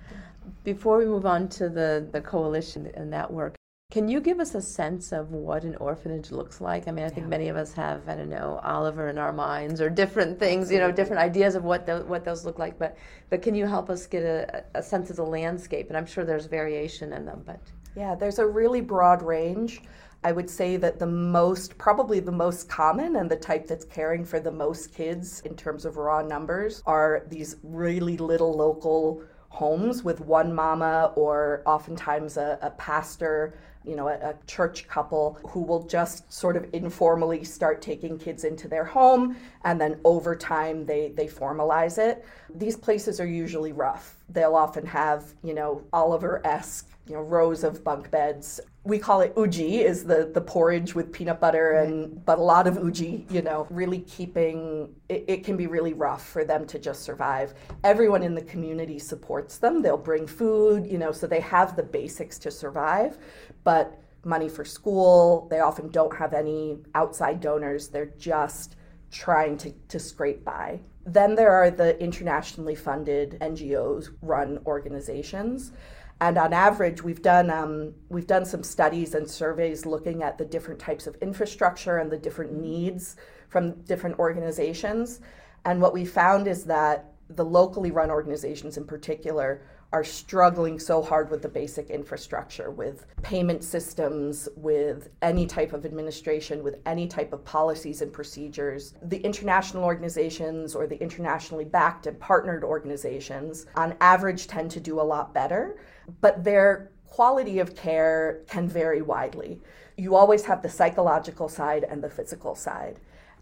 Before we move on to the, the coalition and that work, can you give us a sense of what an orphanage looks like? I mean, I think yeah. many of us have, I don't know, Oliver in our minds or different things, you know, different ideas of what the, what those look like. But but can you help us get a, a sense of the landscape? And I'm sure there's variation in them, but yeah, there's a really broad range. I would say that the most, probably the most common and the type that's caring for the most kids in terms of raw numbers are these really little local homes with one mama or oftentimes a, a pastor you know, a, a, church couple who will just sort of informally start taking kids into their home and then over time they, they formalize it. These places are usually rough. They'll often have, you know, Oliver esque, you know, rows of bunk beds. We call it uji, is the, the porridge with peanut butter and but a lot of uji, you know, really keeping it, it can be really rough for them to just survive. Everyone in the community supports them. They'll bring food, you know, so they have the basics to survive but money for school. They often don't have any outside donors. They're just trying to, to scrape by. Then there are the internationally funded NGOs run organizations. And on average, we've done, um, we've done some studies and surveys looking at the different types of infrastructure and the different needs from different organizations. And what we found is that the locally run organizations in particular are struggling so hard with the basic infrastructure, with payment systems, with any type of administration, with any type of policies and procedures. The international organizations or the internationally backed and partnered organizations, on average, tend to do a lot better, but their quality of care can vary widely. You always have the psychological side and the physical side.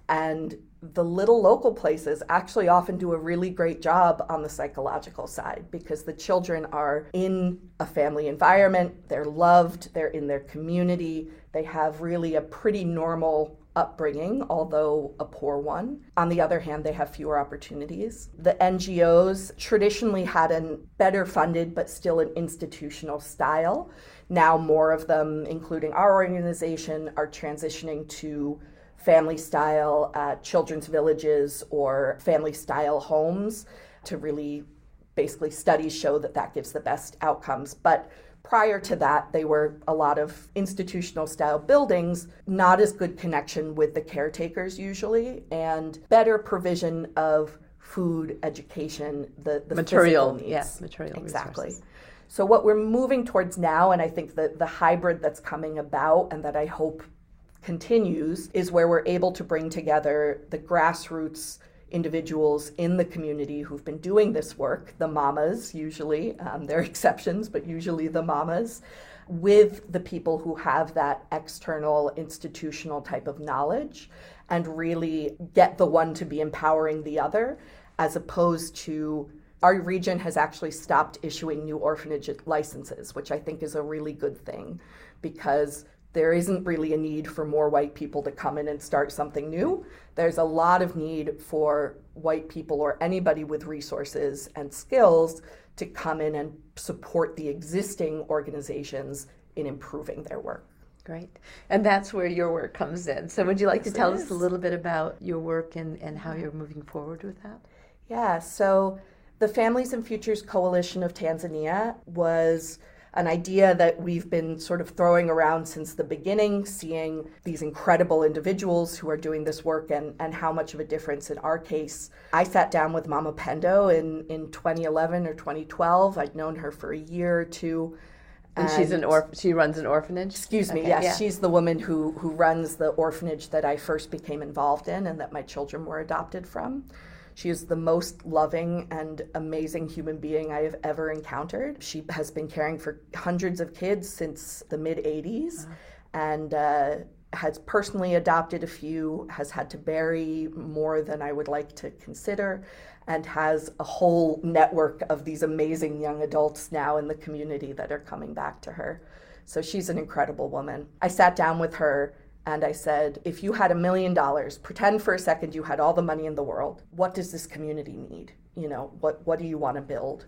And the little local places actually often do a really great job on the psychological side because the children are in a family environment, they're loved, they're in their community, they have really a pretty normal upbringing, although a poor one. On the other hand, they have fewer opportunities. The NGOs traditionally had a better funded but still an institutional style. Now, more of them, including our organization, are transitioning to family style uh, children's villages or family style homes to really basically studies show that that gives the best outcomes. But prior to that, they were a lot of institutional style buildings, not as good connection with the caretakers usually, and better provision of food, education, the, the material needs. Yes, material exactly. Resources. So what we're moving towards now, and I think that the hybrid that's coming about, and that I hope continues is where we're able to bring together the grassroots individuals in the community who've been doing this work, the mamas usually, um, there are exceptions, but usually the mamas, with the people who have that external institutional type of knowledge and really get the one to be empowering the other, as opposed to our region has actually stopped issuing new orphanage licenses, which I think is a really good thing because there isn't really a need for more white people to come in and start something new. There's a lot of need for white people or anybody with resources and skills to come in and support the existing organizations in improving their work. Great. And that's where your work comes in. So, would you like yes, to tell us a little bit about your work and, and how you're moving forward with that? Yeah. So, the Families and Futures Coalition of Tanzania was an idea that we've been sort of throwing around since the beginning, seeing these incredible individuals who are doing this work and, and how much of a difference in our case. I sat down with Mama Pendo in, in 2011 or 2012. I'd known her for a year or two. And, and she's an orph- she runs an orphanage. Excuse me. Okay, yes, yeah. she's the woman who who runs the orphanage that I first became involved in and that my children were adopted from. She is the most loving and amazing human being I have ever encountered. She has been caring for hundreds of kids since the mid 80s. and uh, has personally adopted a few, has had to bury more than I would like to consider, and has a whole network of these amazing young adults now in the community that are coming back to her. So she's an incredible woman. I sat down with her and I said, if you had a million dollars, pretend for a second you had all the money in the world. What does this community need? You know, what, what do you want to build?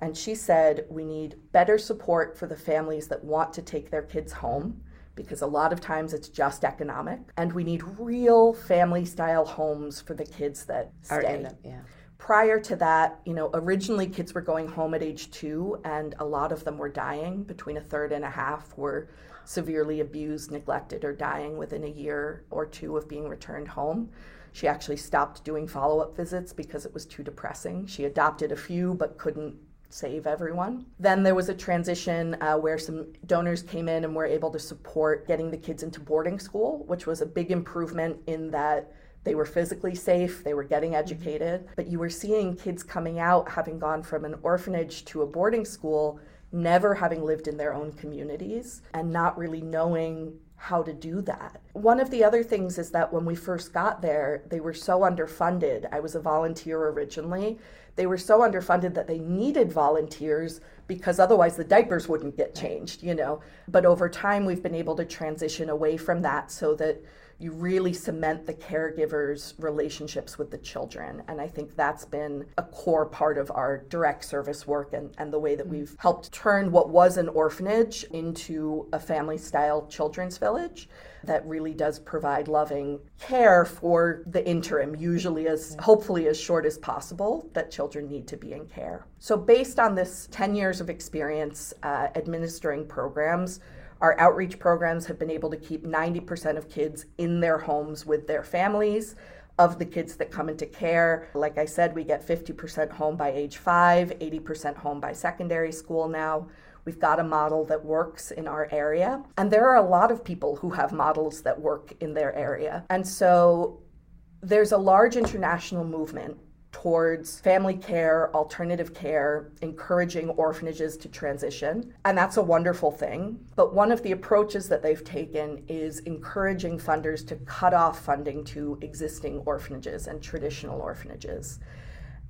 And she said, we need better support for the families that want to take their kids home because a lot of times it's just economic. And we need real family style homes for the kids that stay. Them, yeah. Prior to that, you know, originally kids were going home at age two, and a lot of them were dying. Between a third and a half were severely abused, neglected, or dying within a year or two of being returned home. She actually stopped doing follow up visits because it was too depressing. She adopted a few but couldn't save everyone. Then there was a transition uh, where some donors came in and were able to support getting the kids into boarding school, which was a big improvement in that they were physically safe, they were getting educated, but you were seeing kids coming out having gone from an orphanage to a boarding school, never having lived in their own communities and not really knowing how to do that. One of the other things is that when we first got there, they were so underfunded. I was a volunteer originally they were so underfunded that they needed volunteers because otherwise the diapers wouldn't get changed, you know. But over time, we've been able to transition away from that so that you really cement the caregivers' relationships with the children. And I think that's been a core part of our direct service work and, and the way that we've helped turn what was an orphanage into a family style children's village that really does provide loving care for the interim, usually as hopefully as short as possible, that children need to be in care. So, based on this 10 years of experience uh, administering programs, our outreach programs have been able to keep 90% of kids in their homes with their families. Of the kids that come into care, like I said, we get 50% home by age five, 80% home by secondary school now. We've got a model that works in our area. And there are a lot of people who have models that work in their area. And so there's a large international movement towards family care, alternative care, encouraging orphanages to transition. And that's a wonderful thing. But one of the approaches that they've taken is encouraging funders to cut off funding to existing orphanages and traditional orphanages.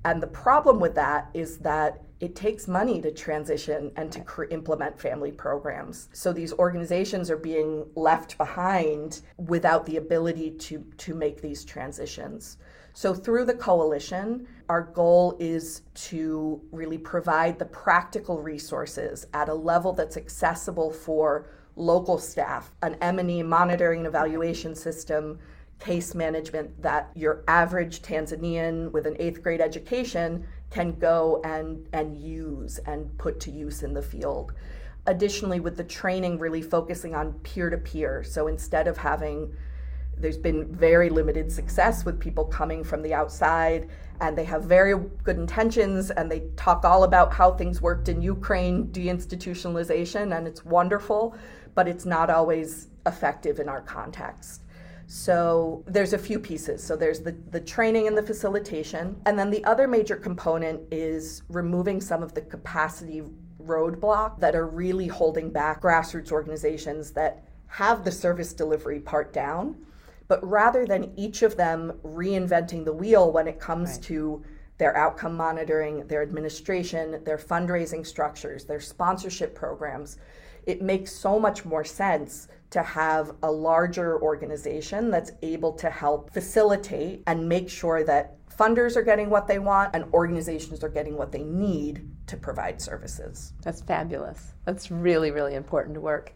And the problem with that is that it takes money to transition and to implement family programs. So these organizations are being left behind without the ability to, to make these transitions. So through the coalition, our goal is to really provide the practical resources at a level that's accessible for local staff, an M&E monitoring and evaluation system, case management that your average Tanzanian with an eighth grade education can go and, and use and put to use in the field. Additionally, with the training really focusing on peer to peer. So instead of having, there's been very limited success with people coming from the outside and they have very good intentions and they talk all about how things worked in Ukraine, deinstitutionalization, and it's wonderful, but it's not always effective in our context. So there's a few pieces. So there's the, the training and the facilitation. And then the other major component is removing some of the capacity roadblock that are really holding back grassroots organizations that have the service delivery part down. But rather than each of them reinventing the wheel when it comes right. to their outcome monitoring, their administration, their fundraising structures, their sponsorship programs, it makes so much more sense to have a larger organization that's able to help facilitate and make sure that funders are getting what they want and organizations are getting what they need to provide services. That's fabulous. That's really, really important work.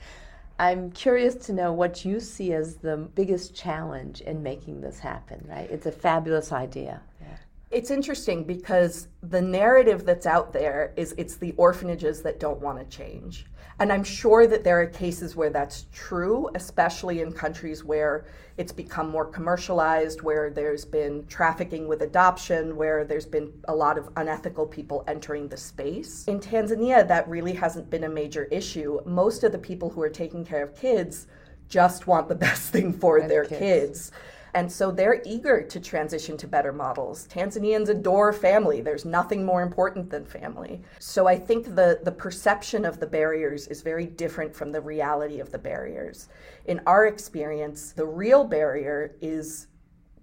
I'm curious to know what you see as the biggest challenge in making this happen, right? It's a fabulous idea. Yeah. It's interesting because the narrative that's out there is it's the orphanages that don't want to change. And I'm sure that there are cases where that's true, especially in countries where it's become more commercialized, where there's been trafficking with adoption, where there's been a lot of unethical people entering the space. In Tanzania, that really hasn't been a major issue. Most of the people who are taking care of kids just want the best thing for their kids. kids And so they're eager to transition to better models. Tanzanians adore family. There's nothing more important than family. So I think the, the perception of the barriers is very different from the reality of the barriers. In our experience, the real barrier is,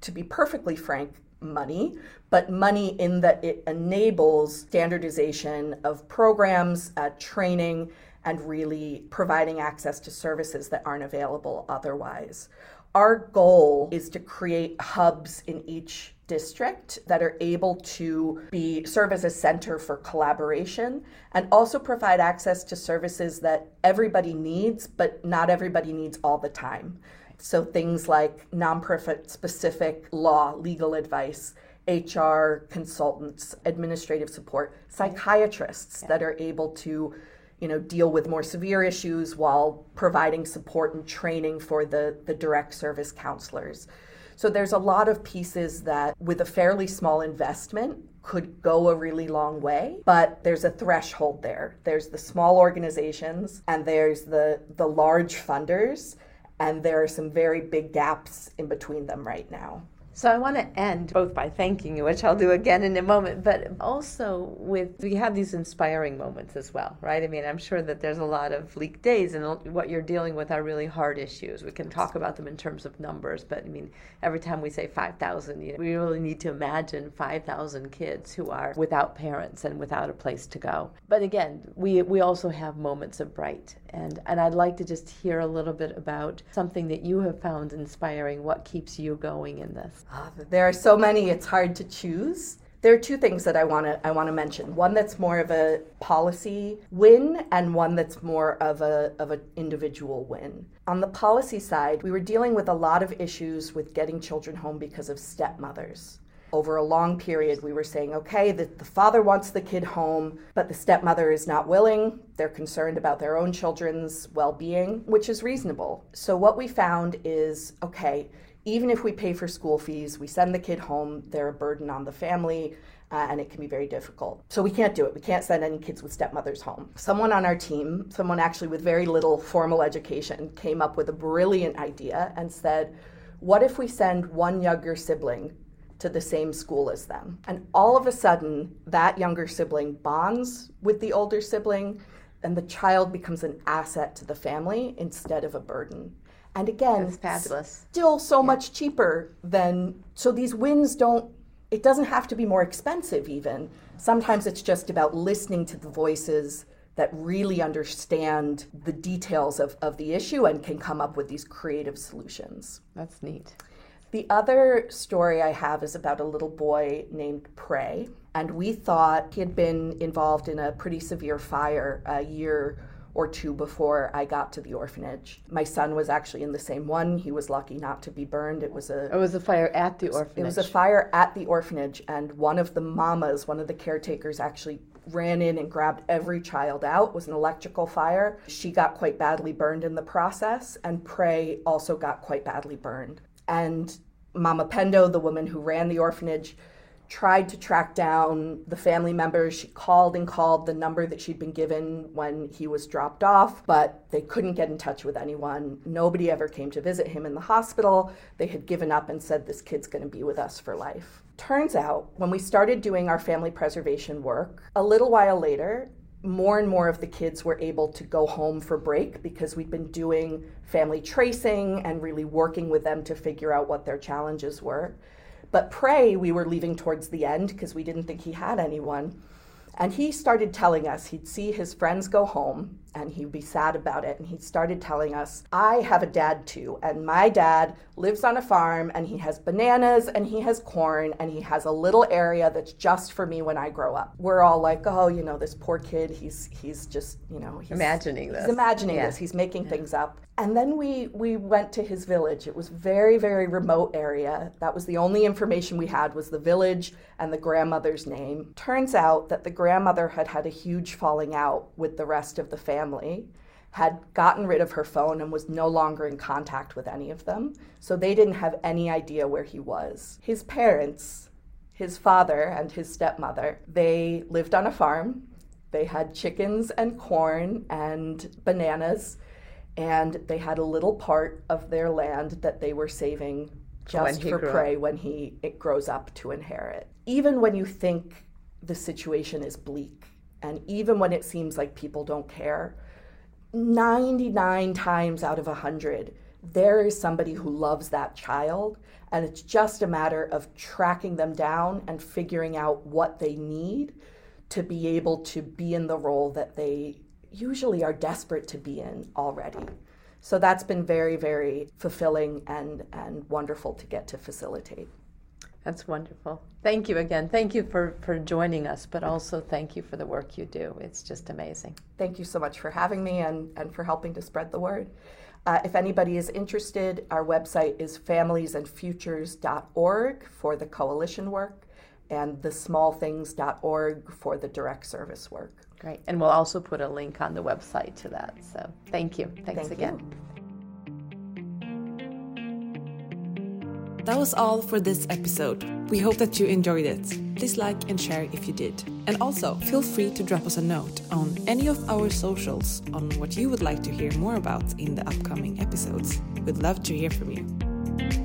to be perfectly frank, money, but money in that it enables standardization of programs, uh, training, and really providing access to services that aren't available otherwise. Our goal is to create hubs in each district that are able to be serve as a center for collaboration and also provide access to services that everybody needs but not everybody needs all the time. So things like nonprofit specific law, legal advice, HR consultants, administrative support, psychiatrists yeah. that are able to you know, deal with more severe issues while providing support and training for the, the direct service counselors. So there's a lot of pieces that, with a fairly small investment, could go a really long way, but there's a threshold there. There's the small organizations and there's the the large funders, and there are some very big gaps in between them right now. So I want to end both by thanking you, which I'll do again in a moment, but also with we have these inspiring moments as well, right? I mean, I'm sure that there's a lot of bleak days, and what you're dealing with are really hard issues. We can talk about them in terms of numbers, but I mean, every time we say 5,000, you know, we really need to imagine 5,000 kids who are without parents and without a place to go. But again, we we also have moments of bright, and and I'd like to just hear a little bit about something that you have found inspiring. What keeps you going in this? Uh, there are so many, it's hard to choose. There are two things that I want to I want to mention. One that's more of a policy win and one that's more of a of an individual win. On the policy side, we were dealing with a lot of issues with getting children home because of stepmothers over a long period, we were saying, okay, the, the, father wants the kid home, but the stepmother is not willing. They're concerned about their own children's well being, which is reasonable. So, what we found is okay, even if we pay for school fees, we send the kid home, they're a burden on the family. Uh, and it can be very difficult. So we can't do it. We can't send any kids with stepmothers home. Someone on our team, someone actually with very little formal education, came up with a brilliant idea and said, What if we send one younger sibling to the same school as them? And all of a sudden, that younger sibling bonds with the older sibling, and the child becomes an asset to the family instead of a burden. And again, That's fabulous. still so yeah. much cheaper than so these wins don't it doesn't have to be more expensive even. Sometimes it's just about listening to the voices that really understand the details of, of the issue and can come up with these creative solutions. That's neat. The other story I have is about a little boy named Prey. And we thought he had been involved in a pretty severe fire a year or two before I got to the orphanage. My son was actually in the same one. He was lucky not to be burned. It was a It was a fire at the orphanage. It was a fire at the orphanage and one of the mamas, one of the caretakers actually ran in and grabbed every child out. It was an electrical fire. She got quite badly burned in the process and Prey also got quite badly burned. And Mama Pendo, the woman who ran the orphanage, tried to track down the family members. She called and called the number that she'd been given when he was dropped off, but they couldn't get in touch with anyone. Nobody ever came to visit him in the hospital. They had given up and said, This kid's going to be with us for life. Turns out, when we started doing our family preservation work, a little while later, more and more of the kids were able to go home for break because we'd been doing family tracing and really working with them to figure out what their challenges were. But Prey, we were leaving towards the end because we didn't think he had anyone. And he started telling us he'd see his friends go home and he'd be sad about it. And he started telling us, I have a dad too, and my dad lives on a farm and he has bananas and he has corn and he has a little area that's just for me when I grow up. We're all like, oh, you know, this poor kid, he's he's just, you know, he's imagining this. He's imagining yeah. this. He's making yeah. things up. And then we we went to his village. It was very very remote area. That was the only information we had was the village and the grandmother's name. Turns out that the grandmother had had a huge falling out with the rest of the family had gotten rid of her phone and was no longer in contact with any of them. So they didn't have any idea where he was. His parents, his father and his stepmother, they lived on a farm. They had chickens and corn and bananas, and they had a little part of their land that they were saving just for prey up. when he it grows up to inherit. Even when you think the situation is bleak, and even when it seems like people don't care, 99 times out of 100, there is somebody who loves that child, and it's just a matter of tracking them down and figuring out what they need to be able to be in the role that they usually are desperate to be in already. So that's been very, very fulfilling and, and wonderful to get to facilitate. That's wonderful. Thank you again. Thank you for, for joining us, but also thank you for the work you do. It's just amazing. Thank you so much for having me and, and for helping to spread the word. Uh, if anybody is interested, our website is familiesandfutures.org for the coalition work and thesmallthings.org for the direct service work. Great. And we'll also put a link on the website to that. So thank you. Thanks Thank again. You. That was all for this episode. We hope that you enjoyed it. Please like and share if you did. And also, feel free to drop us a note on any of our socials on what you would like to hear more about in the upcoming episodes. We'd love to hear from you.